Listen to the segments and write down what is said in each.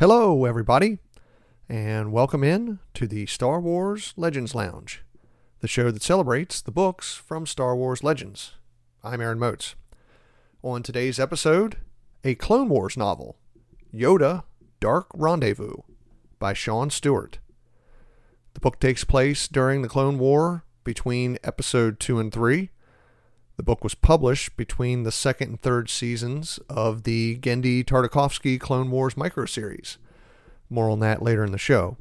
Hello, everybody, and welcome in to the Star Wars Legends Lounge, the show that celebrates the books from Star Wars Legends. I'm Aaron Motes. On today's episode, a Clone Wars novel, Yoda Dark Rendezvous, by Sean Stewart. The book takes place during the Clone War between episode 2 and 3. The book was published between the second and third seasons of the Genndy Tartakovsky Clone Wars microseries. More on that later in the show.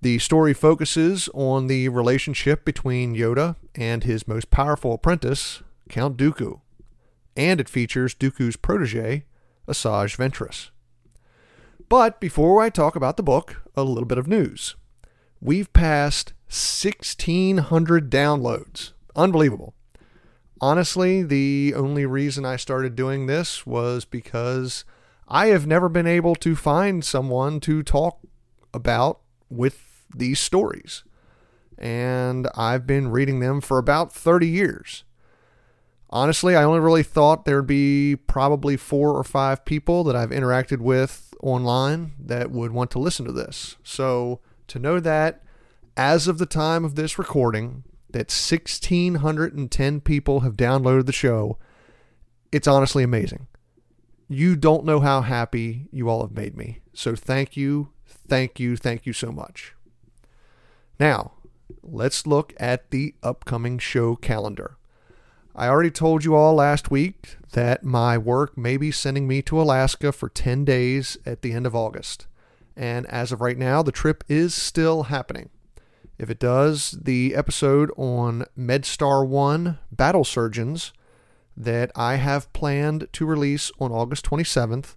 The story focuses on the relationship between Yoda and his most powerful apprentice, Count Dooku, and it features Dooku's protege, Asajj Ventress. But before I talk about the book, a little bit of news. We've passed 1,600 downloads. Unbelievable honestly, the only reason I started doing this was because I have never been able to find someone to talk about with these stories. And I've been reading them for about 30 years. Honestly, I only really thought there'd be probably four or five people that I've interacted with online that would want to listen to this. So to know that as of the time of this recording, that 1,610 people have downloaded the show. It's honestly amazing. You don't know how happy you all have made me. So thank you, thank you, thank you so much. Now, let's look at the upcoming show calendar. I already told you all last week that my work may be sending me to Alaska for 10 days at the end of August. And as of right now, the trip is still happening. If it does, the episode on MedStar 1 Battle Surgeons that I have planned to release on August 27th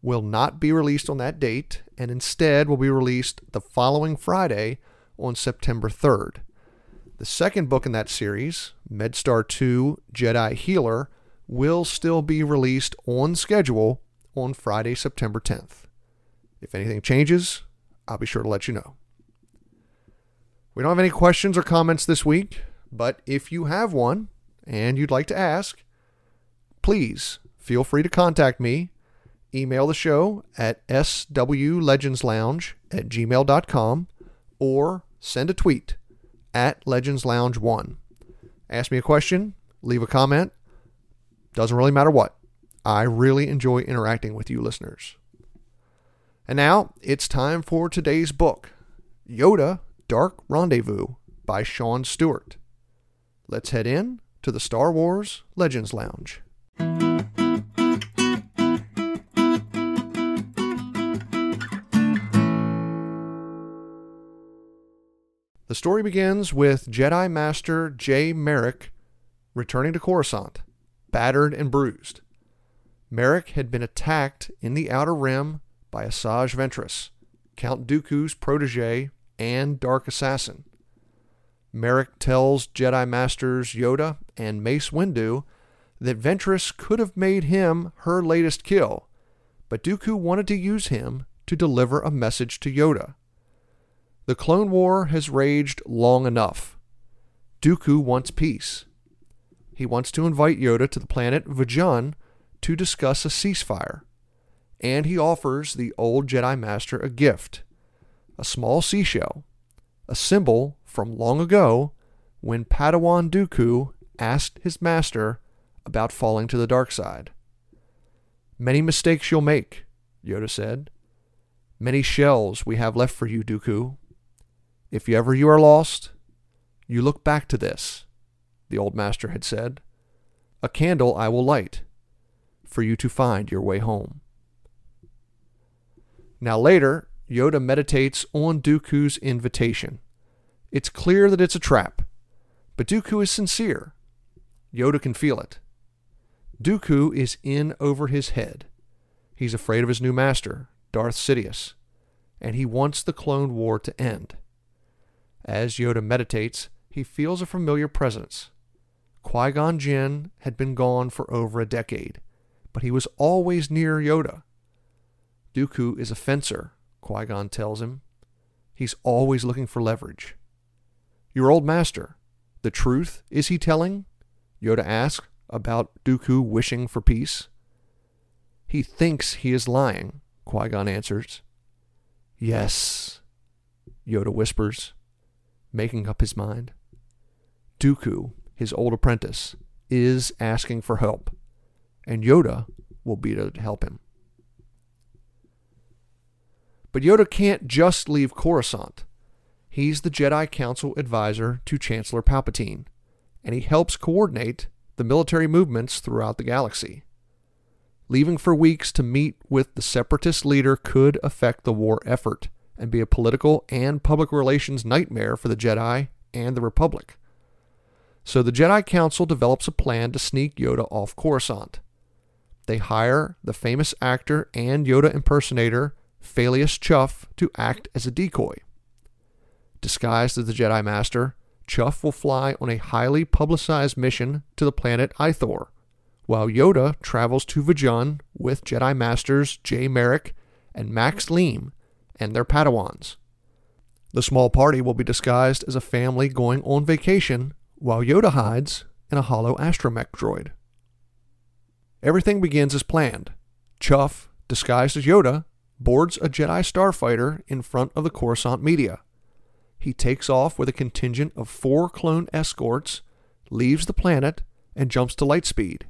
will not be released on that date and instead will be released the following Friday on September 3rd. The second book in that series, MedStar 2 Jedi Healer, will still be released on schedule on Friday, September 10th. If anything changes, I'll be sure to let you know. We don't have any questions or comments this week, but if you have one and you'd like to ask, please feel free to contact me. Email the show at swlegendslounge at gmail.com or send a tweet at legendslounge1. Ask me a question, leave a comment. Doesn't really matter what. I really enjoy interacting with you listeners. And now it's time for today's book Yoda Dark Rendezvous by Sean Stewart. Let's head in to the Star Wars Legends Lounge. The story begins with Jedi Master Jay Merrick returning to Coruscant, battered and bruised. Merrick had been attacked in the Outer Rim by Asajj Ventress, Count Dooku's protege and Dark Assassin. Merrick tells Jedi Masters Yoda and Mace Windu that Ventress could have made him her latest kill, but Dooku wanted to use him to deliver a message to Yoda. The Clone War has raged long enough. Dooku wants peace. He wants to invite Yoda to the planet Vajun to discuss a ceasefire, and he offers the old Jedi Master a gift a small seashell, a symbol from long ago when Padawan Dooku asked his master about falling to the dark side. Many mistakes you'll make, Yoda said. Many shells we have left for you, Dooku. If ever you are lost, you look back to this, the old master had said. A candle I will light for you to find your way home. Now, later, Yoda meditates on Dooku's invitation. It's clear that it's a trap, but Dooku is sincere. Yoda can feel it. Dooku is in over his head. He's afraid of his new master, Darth Sidious, and he wants the Clone War to end. As Yoda meditates, he feels a familiar presence. Qui Gon Jinn had been gone for over a decade, but he was always near Yoda. Dooku is a fencer, Qui Gon tells him. He's always looking for leverage. Your old master, the truth is he telling? Yoda asks about Dooku wishing for peace. He thinks he is lying, Qui Gon answers. Yes, Yoda whispers, making up his mind. Dooku, his old apprentice, is asking for help, and Yoda will be to help him. But Yoda can't just leave Coruscant. He's the Jedi Council advisor to Chancellor Palpatine, and he helps coordinate the military movements throughout the galaxy. Leaving for weeks to meet with the separatist leader could affect the war effort and be a political and public relations nightmare for the Jedi and the Republic. So the Jedi Council develops a plan to sneak Yoda off Coruscant. They hire the famous actor and Yoda impersonator Palleus Chuff to act as a decoy. Disguised as the Jedi Master, Chuff will fly on a highly publicized mission to the planet Ithor, while Yoda travels to Vajun with Jedi Masters Jay Merrick and Max Leem and their Padawans. The small party will be disguised as a family going on vacation while Yoda hides in a hollow astromech droid. Everything begins as planned. Chuff, disguised as Yoda, boards a Jedi starfighter in front of the Coruscant media. He takes off with a contingent of four clone escorts, leaves the planet, and jumps to lightspeed.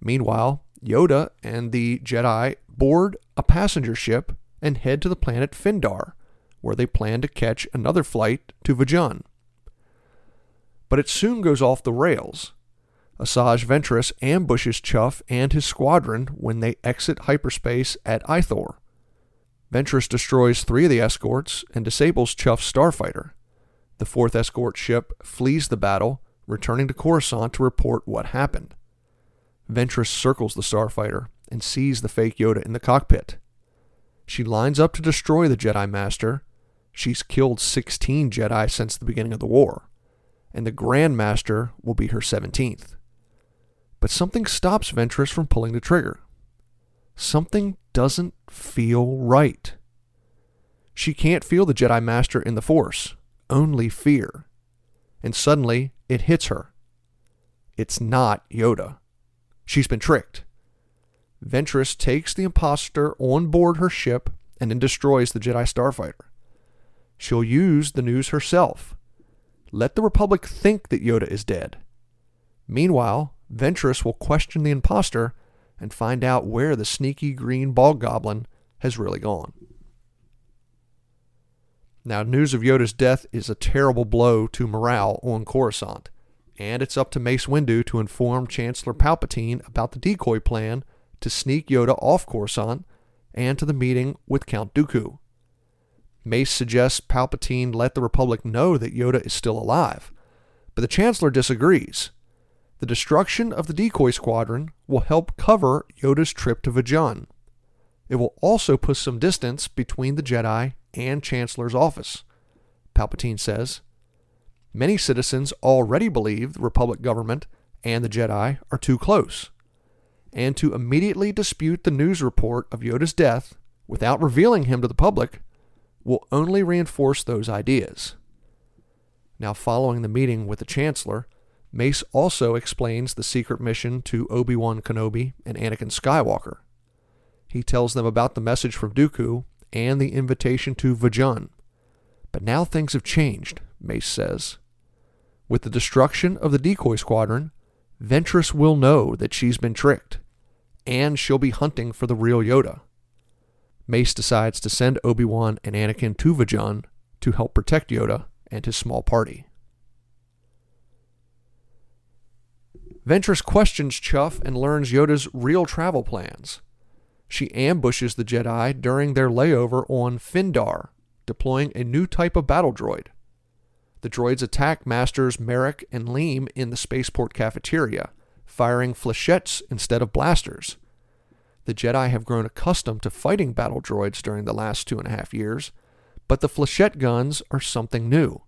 Meanwhile, Yoda and the Jedi board a passenger ship and head to the planet Phindar, where they plan to catch another flight to Vajun. But it soon goes off the rails. Asajj Ventress ambushes Chuff and his squadron when they exit hyperspace at Ithor. Ventress destroys three of the escorts and disables Chuff's starfighter. The fourth escort ship flees the battle, returning to Coruscant to report what happened. Ventress circles the starfighter and sees the fake Yoda in the cockpit. She lines up to destroy the Jedi Master. She's killed 16 Jedi since the beginning of the war, and the Grand Master will be her 17th. But something stops Ventress from pulling the trigger. Something doesn't feel right. She can't feel the Jedi Master in the Force, only fear. And suddenly, it hits her. It's not Yoda. She's been tricked. Ventress takes the impostor on board her ship and then destroys the Jedi starfighter. She'll use the news herself. Let the Republic think that Yoda is dead. Meanwhile, Ventress will question the impostor and find out where the sneaky green bog goblin has really gone. Now, news of Yoda's death is a terrible blow to morale on Coruscant, and it's up to Mace Windu to inform Chancellor Palpatine about the decoy plan to sneak Yoda off Coruscant and to the meeting with Count Dooku. Mace suggests Palpatine let the Republic know that Yoda is still alive, but the Chancellor disagrees. The destruction of the decoy squadron will help cover Yoda's trip to Vajun. It will also put some distance between the Jedi and Chancellor's office, Palpatine says. Many citizens already believe the Republic government and the Jedi are too close and to immediately dispute the news report of Yoda's death without revealing him to the public will only reinforce those ideas. Now, following the meeting with the Chancellor, Mace also explains the secret mission to Obi Wan Kenobi and Anakin Skywalker. He tells them about the message from Dooku and the invitation to Vajun. But now things have changed, Mace says. With the destruction of the decoy squadron, Ventress will know that she's been tricked and she'll be hunting for the real Yoda. Mace decides to send Obi Wan and Anakin to Vajun to help protect Yoda and his small party. Ventress questions Chuff and learns Yoda's real travel plans. She ambushes the Jedi during their layover on Phindar, deploying a new type of battle droid. The droids attack Masters Merrick and Leem in the spaceport cafeteria, firing flechettes instead of blasters. The Jedi have grown accustomed to fighting battle droids during the last two and a half years, but the flechette guns are something new.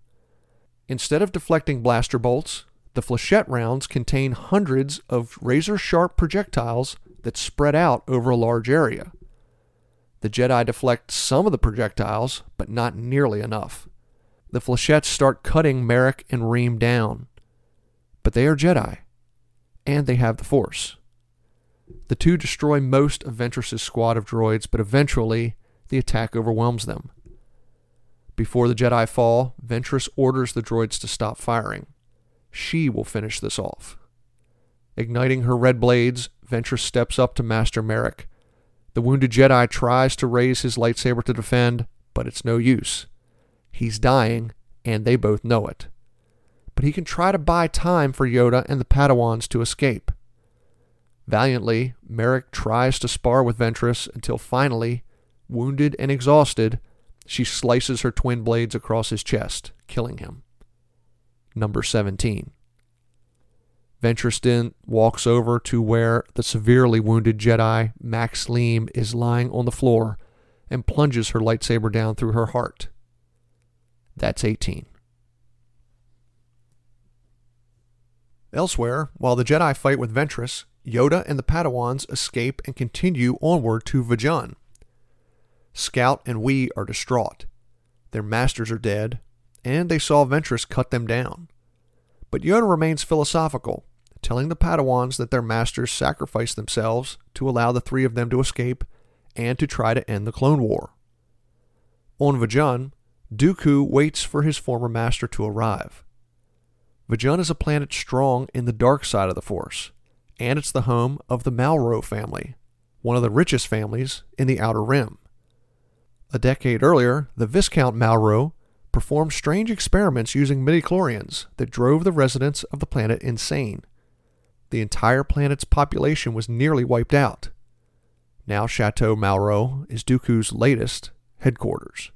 Instead of deflecting blaster bolts, the flechette rounds contain hundreds of razor sharp projectiles that spread out over a large area. The Jedi deflect some of the projectiles, but not nearly enough. The flechettes start cutting Merrick and Leem down. But they are Jedi, and they have the Force. The two destroy most of Ventress's squad of droids, but eventually the attack overwhelms them. Before the Jedi fall, Ventress orders the droids to stop firing. She will finish this off. Igniting her red blades, Ventress steps up to Master Merrick. The wounded Jedi tries to raise his lightsaber to defend, but it's no use. He's dying, and they both know it. But he can try to buy time for Yoda and the Padawans to escape. Valiantly, Merrick tries to spar with Ventress until finally, wounded and exhausted, she slices her twin blades across his chest, killing him. Number 17. Ventress then walks over to where the severely wounded Jedi, Max Leem, is lying on the floor and plunges her lightsaber down through her heart. That's 18. Elsewhere, while the Jedi fight with Ventress, Yoda and the Padawans escape and continue onward to Vajun. Scout and Whie are distraught. Their masters are dead, and they saw Ventress cut them down. But Yoda remains philosophical, telling the Padawans that their masters sacrificed themselves to allow the three of them to escape and to try to end the Clone War. On Vajun, Dooku waits for his former master to arrive. Vajun is a planet strong in the dark side of the Force, and it's the home of the Malreaux family, one of the richest families in the Outer Rim. A decade earlier, the Viscount Malreaux performed strange experiments using midichlorians that drove the residents of the planet insane. The entire planet's population was nearly wiped out. Now Chateau Malreaux is Dooku's latest headquarters.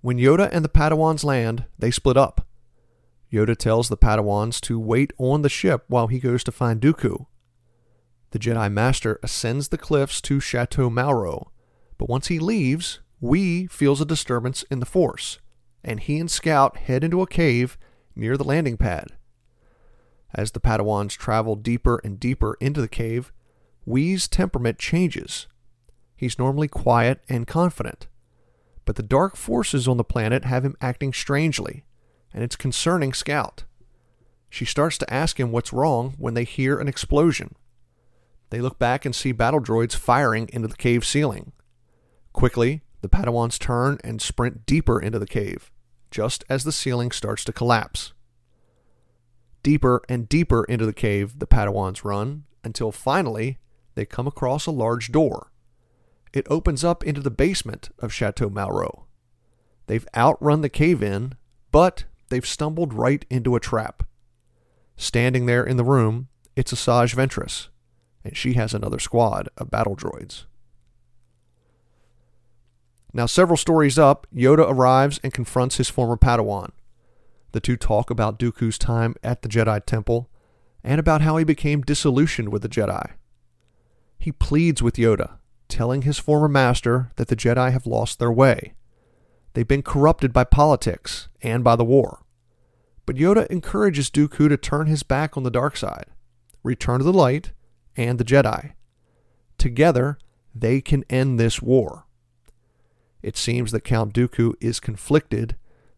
When Yoda and the Padawans land, they split up. Yoda tells the Padawans to wait on the ship while he goes to find Dooku. The Jedi Master ascends the cliffs to Chateau Malreaux, but once he leaves, Whie feels a disturbance in the Force, and he and Scout head into a cave near the landing pad. As the Padawans travel deeper and deeper into the cave, Whie's temperament changes. He's normally quiet and confident, but the dark forces on the planet have him acting strangely and it's concerning Scout. She starts to ask him what's wrong when they hear an explosion. They look back and see battle droids firing into the cave ceiling. Quickly, the Padawans turn and sprint deeper into the cave, just as the ceiling starts to collapse. Deeper and deeper into the cave the Padawans run until finally they come across a large door. It opens up into the basement of Chateau Malreaux. They've outrun the cave in, but they've stumbled right into a trap. Standing there in the room, it's Asajj Ventress, and she has another squad of battle droids. Now, several stories up, Yoda arrives and confronts his former Padawan. The two talk about Dooku's time at the Jedi Temple and about how he became disillusioned with the Jedi. He pleads with Yoda, telling his former master that the Jedi have lost their way. They've been corrupted by politics and by the war. But Yoda encourages Dooku to turn his back on the dark side, return to the light, and the Jedi. Together, they can end this war. It seems that Count Dooku is conflicted,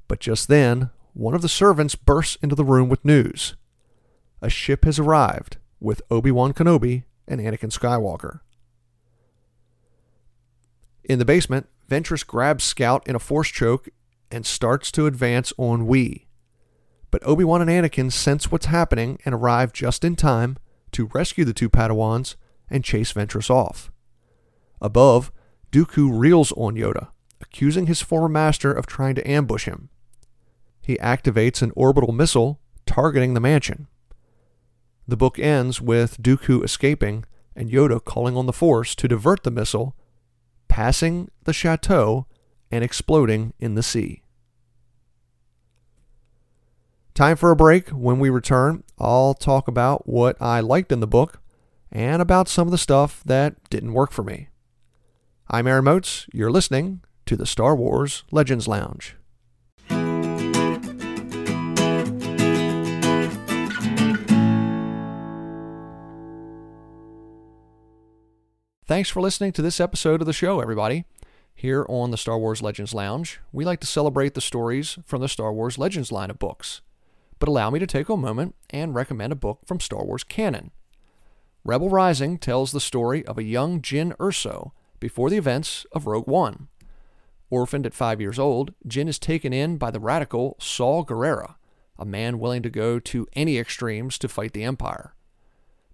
but just then, one of the servants bursts into the room with news. A ship has arrived with Obi Wan Kenobi and Anakin Skywalker. In the basement, Ventress grabs Scout in a force choke and starts to advance on Whie. But Obi Wan and Anakin sense what's happening and arrive just in time to rescue the two Padawans and chase Ventress off. Above, Dooku reels on Yoda, accusing his former master of trying to ambush him. He activates an orbital missile targeting the mansion. The book ends with Dooku escaping and Yoda calling on the Force to divert the missile, passing the chateau, and exploding in the sea. Time for a break. When we return, I'll talk about what I liked in the book and about some of the stuff that didn't work for me. I'm Aaron Moats. You're listening to the Star Wars Legends Lounge. Thanks for listening to this episode of the show, everybody. Here on the Star Wars Legends Lounge, we like to celebrate the stories from the Star Wars Legends line of books. But allow me to take a moment and recommend a book from Star Wars canon. Rebel Rising tells the story of a young Jyn Erso before the events of Rogue One. Orphaned at five years old, Jyn is taken in by the radical Saw Gerrera, a man willing to go to any extremes to fight the Empire.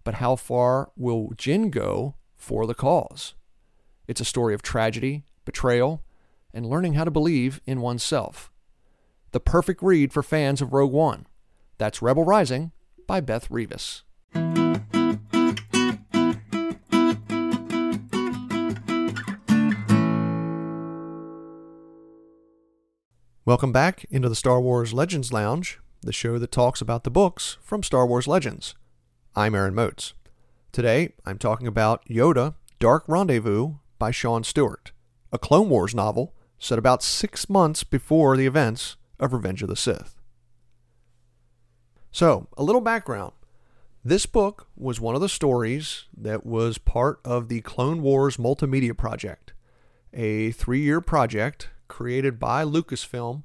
But how far will Jyn go for the cause. It's a story of tragedy, betrayal, and learning how to believe in oneself. The perfect read for fans of Rogue One. That's Rebel Rising by Beth Revis. Welcome back into the Star Wars Legends Lounge, the show that talks about the books from Star Wars Legends. I'm Aaron Moats. Today, I'm talking about Yoda Dark Rendezvous by Sean Stewart, a Clone Wars novel set about six months before the events of Revenge of the Sith. So, a little background. This book was one of the stories that was part of the Clone Wars Multimedia Project, a three year project created by Lucasfilm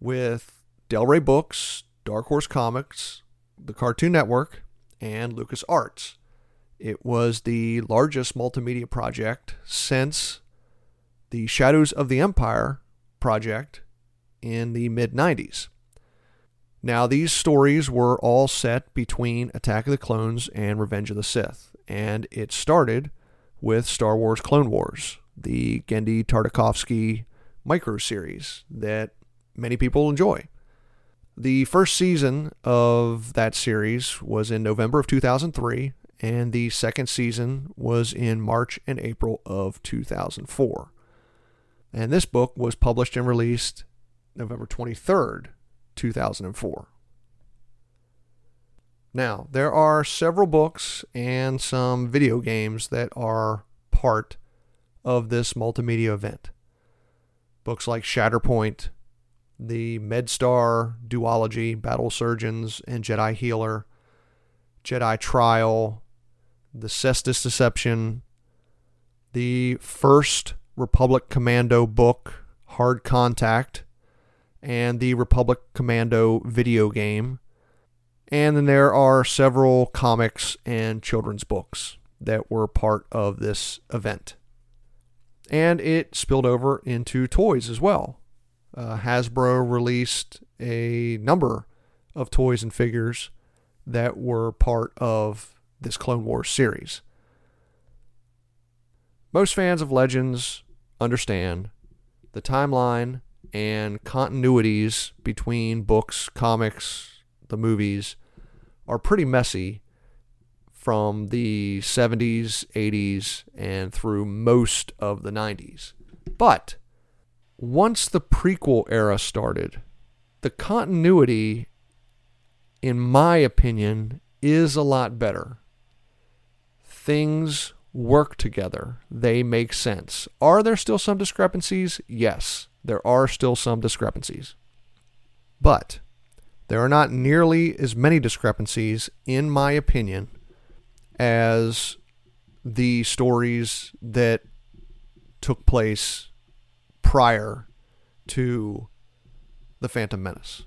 with Del Rey Books, Dark Horse Comics, the Cartoon Network, and LucasArts. It was the largest multimedia project since the Shadows of the Empire project in the mid 90s. Now, these stories were all set between Attack of the Clones and Revenge of the Sith, and it started with Star Wars Clone Wars, the Genndy Tartakovsky micro series that many people enjoy. The first season of that series was in November of 2003, and the second season was in March and April of 2004. And this book was published and released November 23rd, 2004. Now, there are several books and some video games that are part of this multimedia event. Books like Shatterpoint, the MedStar duology, Battle Surgeons and Jedi Healer, Jedi Trial, the Cestus Deception, the first Republic Commando book, Hard Contact, and the Republic Commando video game. And then there are several comics and children's books that were part of this event. And it spilled over into toys as well uh, Hasbro released a number of toys and figures that were part of this Clone Wars series. Most fans of Legends understand the timeline and continuities between books, comics, the movies are pretty messy from the 70s, 80s, and through most of the 90s. But once the prequel era started, the continuity, in my opinion, is a lot better. Things work together, they make sense. Are there still some discrepancies? Yes, there are still some discrepancies. But there are not nearly as many discrepancies, in my opinion, as the stories that took place prior to The Phantom Menace.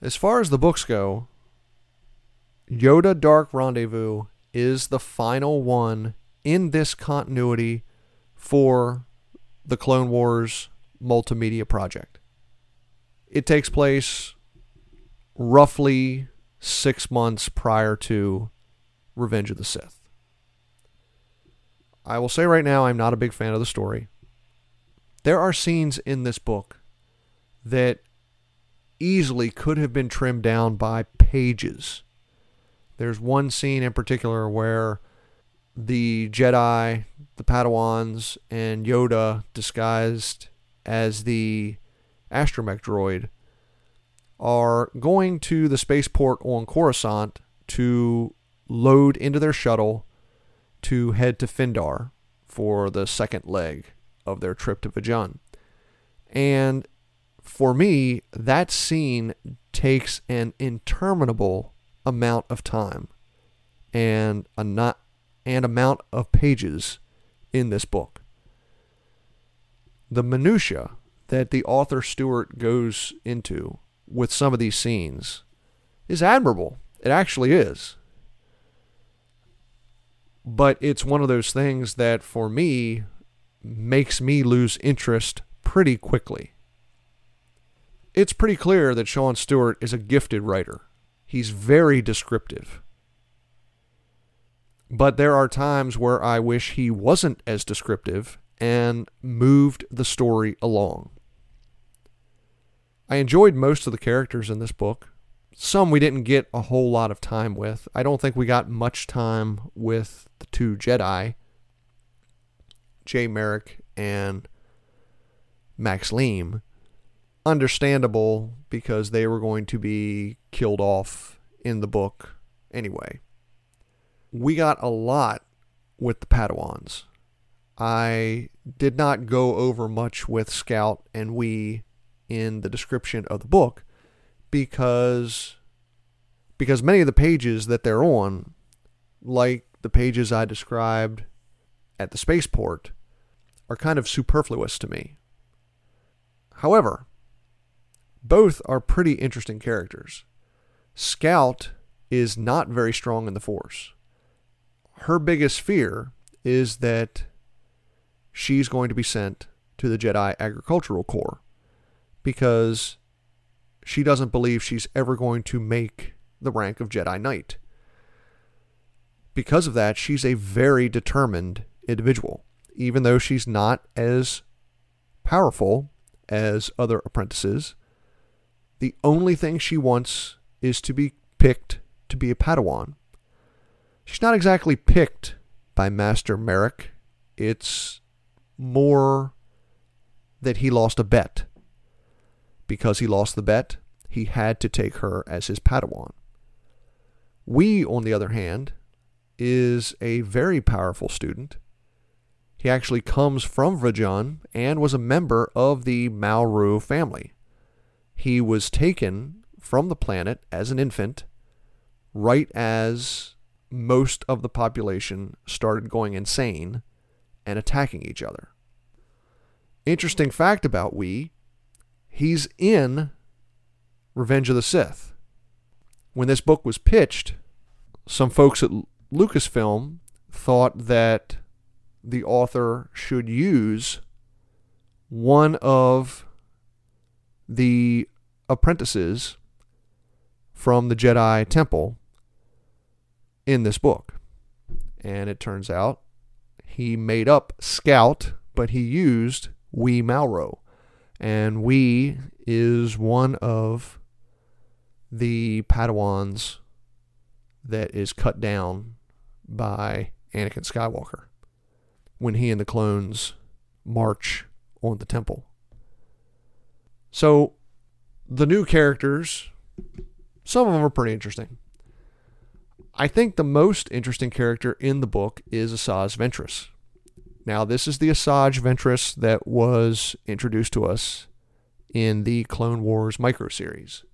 As far as the books go, Yoda Dark Rendezvous is the final one in this continuity for the Clone Wars multimedia project. It takes place roughly six months prior to Revenge of the Sith. I will say right now, I'm not a big fan of the story. There are scenes in this book that easily could have been trimmed down by pages. There's one scene in particular where the Jedi, the Padawans, and Yoda, disguised as the astromech droid, are going to the spaceport on Coruscant to load into their shuttle to head to Phindar for the second leg of their trip to Vajan. And for me, that scene takes an interminable amount of time and a not and amount of pages in this book. The minutia that the author Stewart goes into with some of these scenes is admirable. It actually is. But it's one of those things that for me makes me lose interest pretty quickly. It's pretty clear that Sean Stewart is a gifted writer. He's very descriptive. But there are times where I wish he wasn't as descriptive and moved the story along. I enjoyed most of the characters in this book. Some we didn't get a whole lot of time with. I don't think we got much time with the two Jedi, Jay Merrick and Max Leem. Understandable because they were going to be killed off in the book anyway we got a lot with the Padawans. I did not go over much with Scout and Whie in the description of the book because because many of the pages that they're on, like the pages I described at the spaceport, are kind of superfluous to me. However, both are pretty interesting characters. Scout is not very strong in the Force her biggest fear is that she's going to be sent to the Jedi Agricultural Corps because she doesn't believe she's ever going to make the rank of Jedi Knight. Because of that, she's a very determined individual, even though she's not as powerful as other apprentices. The only thing she wants is to be picked to be a Padawan. She's not exactly picked by Master Merrick. It's more that he lost a bet. Because he lost the bet, he had to take her as his Padawan. Whie, on the other hand, is a very powerful student. He actually comes from Vajan and was a member of the Malreaux family. He was taken from the planet as an infant right as most of the population started going insane and attacking each other. Interesting fact about Whie, he's in Revenge of the Sith. When this book was pitched, some folks at Lucasfilm thought that the author should use one of the apprentices from the Jedi Temple in this book. And it turns out he made up Scout, but he used Whie Malreaux. And Whie is one of the Padawans that is cut down by Anakin Skywalker when he and the clones march on the temple. So the new characters, some of them are pretty interesting. I think the most interesting character in the book is Asajj Ventress. Now, this is the Asajj Ventress that was introduced to us in the Clone Wars micro series.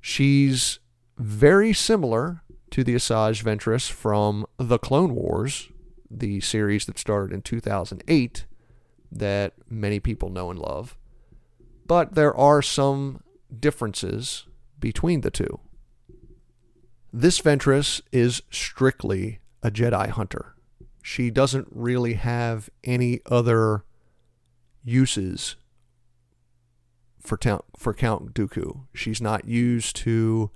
She's very similar to the Asajj Ventress from The Clone Wars, the series that started in 2008 that many people know and love. But there are some differences between the two. This Ventress is strictly a Jedi hunter. She doesn't really have any other uses for, ta- for Count Dooku. She's not used to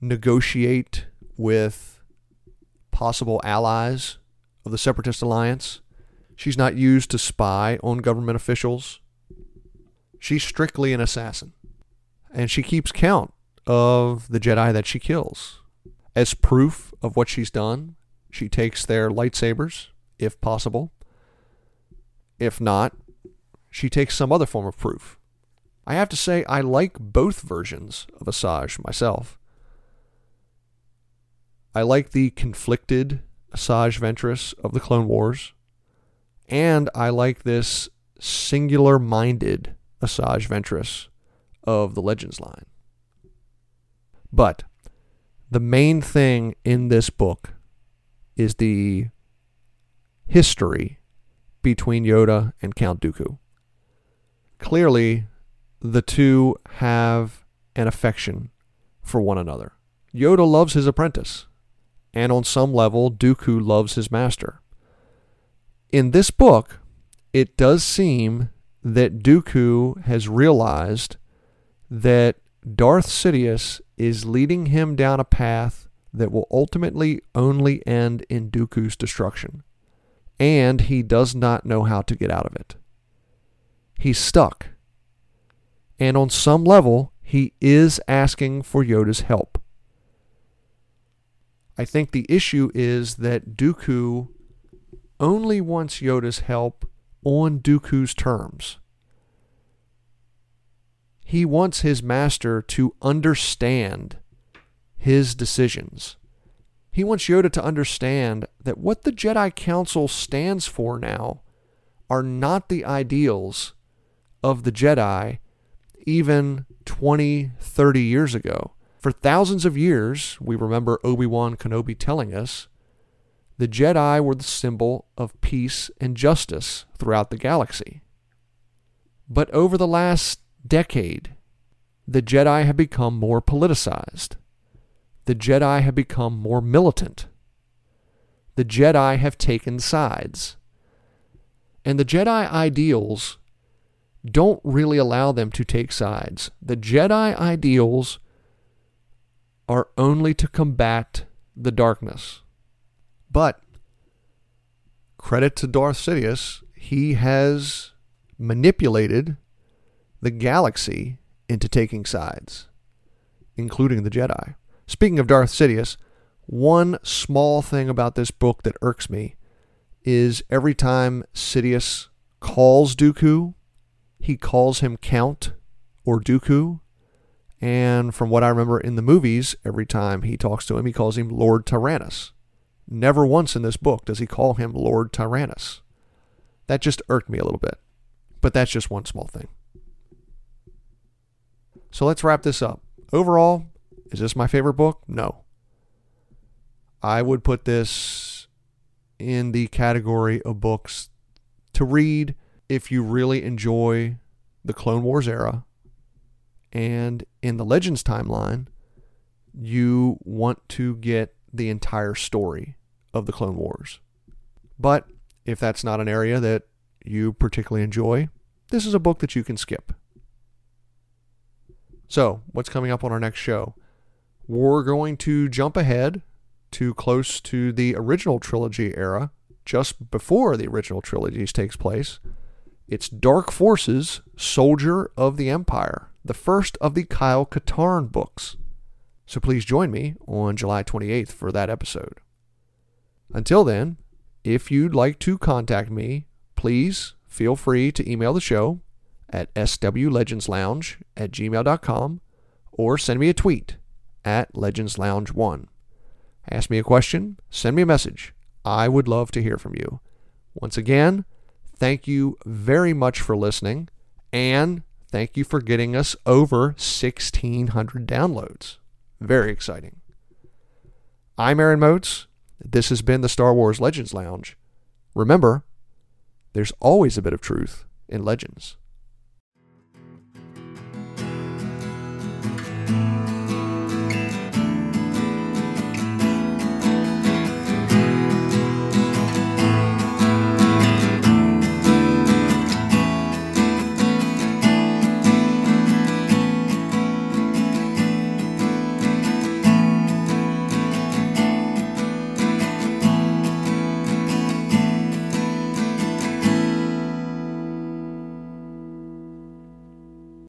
negotiate with possible allies of the Separatist Alliance. She's not used to spy on government officials. She's strictly an assassin. and she keeps count of the Jedi that she kills. As proof of what she's done, she takes their lightsabers, if possible. If not, she takes some other form of proof. I have to say, I like both versions of Asajj myself. I like the conflicted Asajj Ventress of the Clone Wars, and I like this singular minded Asajj Ventress of the Legends line. But the main thing in this book is the history between Yoda and Count Dooku. Clearly, the two have an affection for one another. Yoda loves his apprentice, and on some level, Dooku loves his master. In this book, it does seem that Dooku has realized that Darth Sidious is leading him down a path that will ultimately only end in Dooku's destruction, and he does not know how to get out of it. He's stuck. And on some level, he is asking for Yoda's help. I think the issue is that Dooku only wants Yoda's help on Dooku's terms. He wants his master to understand his decisions. He wants Yoda to understand that what the Jedi Council stands for now are not the ideals of the Jedi even 20, 30 years ago. For thousands of years, we remember Obi Wan Kenobi telling us, the Jedi were the symbol of peace and justice throughout the galaxy. But over the last decade, the Jedi have become more politicized. The Jedi have become more militant. The Jedi have taken sides. And the Jedi ideals don't really allow them to take sides. The Jedi ideals are only to combat the darkness. But credit to Darth Sidious, he has manipulated the galaxy into taking sides, including the Jedi. Speaking of Darth Sidious, one small thing about this book that irks me is every time Sidious calls Dooku, he calls him Count or Dooku. And from what I remember in the movies, every time he talks to him, he calls him Lord Tyrannus. Never once in this book does he call him Lord Tyrannus. That just irked me a little bit. But that's just one small thing. So let's wrap this up. Overall, is this my favorite book? No. I would put this in the category of books to read if you really enjoy the Clone Wars era and in the Legends timeline, you want to get the entire story of the Clone Wars. But if that's not an area that you particularly enjoy, this is a book that you can skip. So, what's coming up on our next show? We're going to jump ahead to close to the original trilogy era, just before the original trilogy takes place. It's Dark Forces, Soldier of the Empire, the first of the Kyle Katarn books. So please join me on July 28th for that episode. Until then, if you'd like to contact me, please feel free to email the show at swlegendslounge at gmail.com or send me a tweet at Legends Lounge one Ask me a question, send me a message. I would love to hear from you. Once again, thank you very much for listening, and thank you for getting us over 1,600 downloads. Very exciting. I'm Aaron Moats. This has been the Star Wars Legends Lounge. Remember, there's always a bit of truth in legends.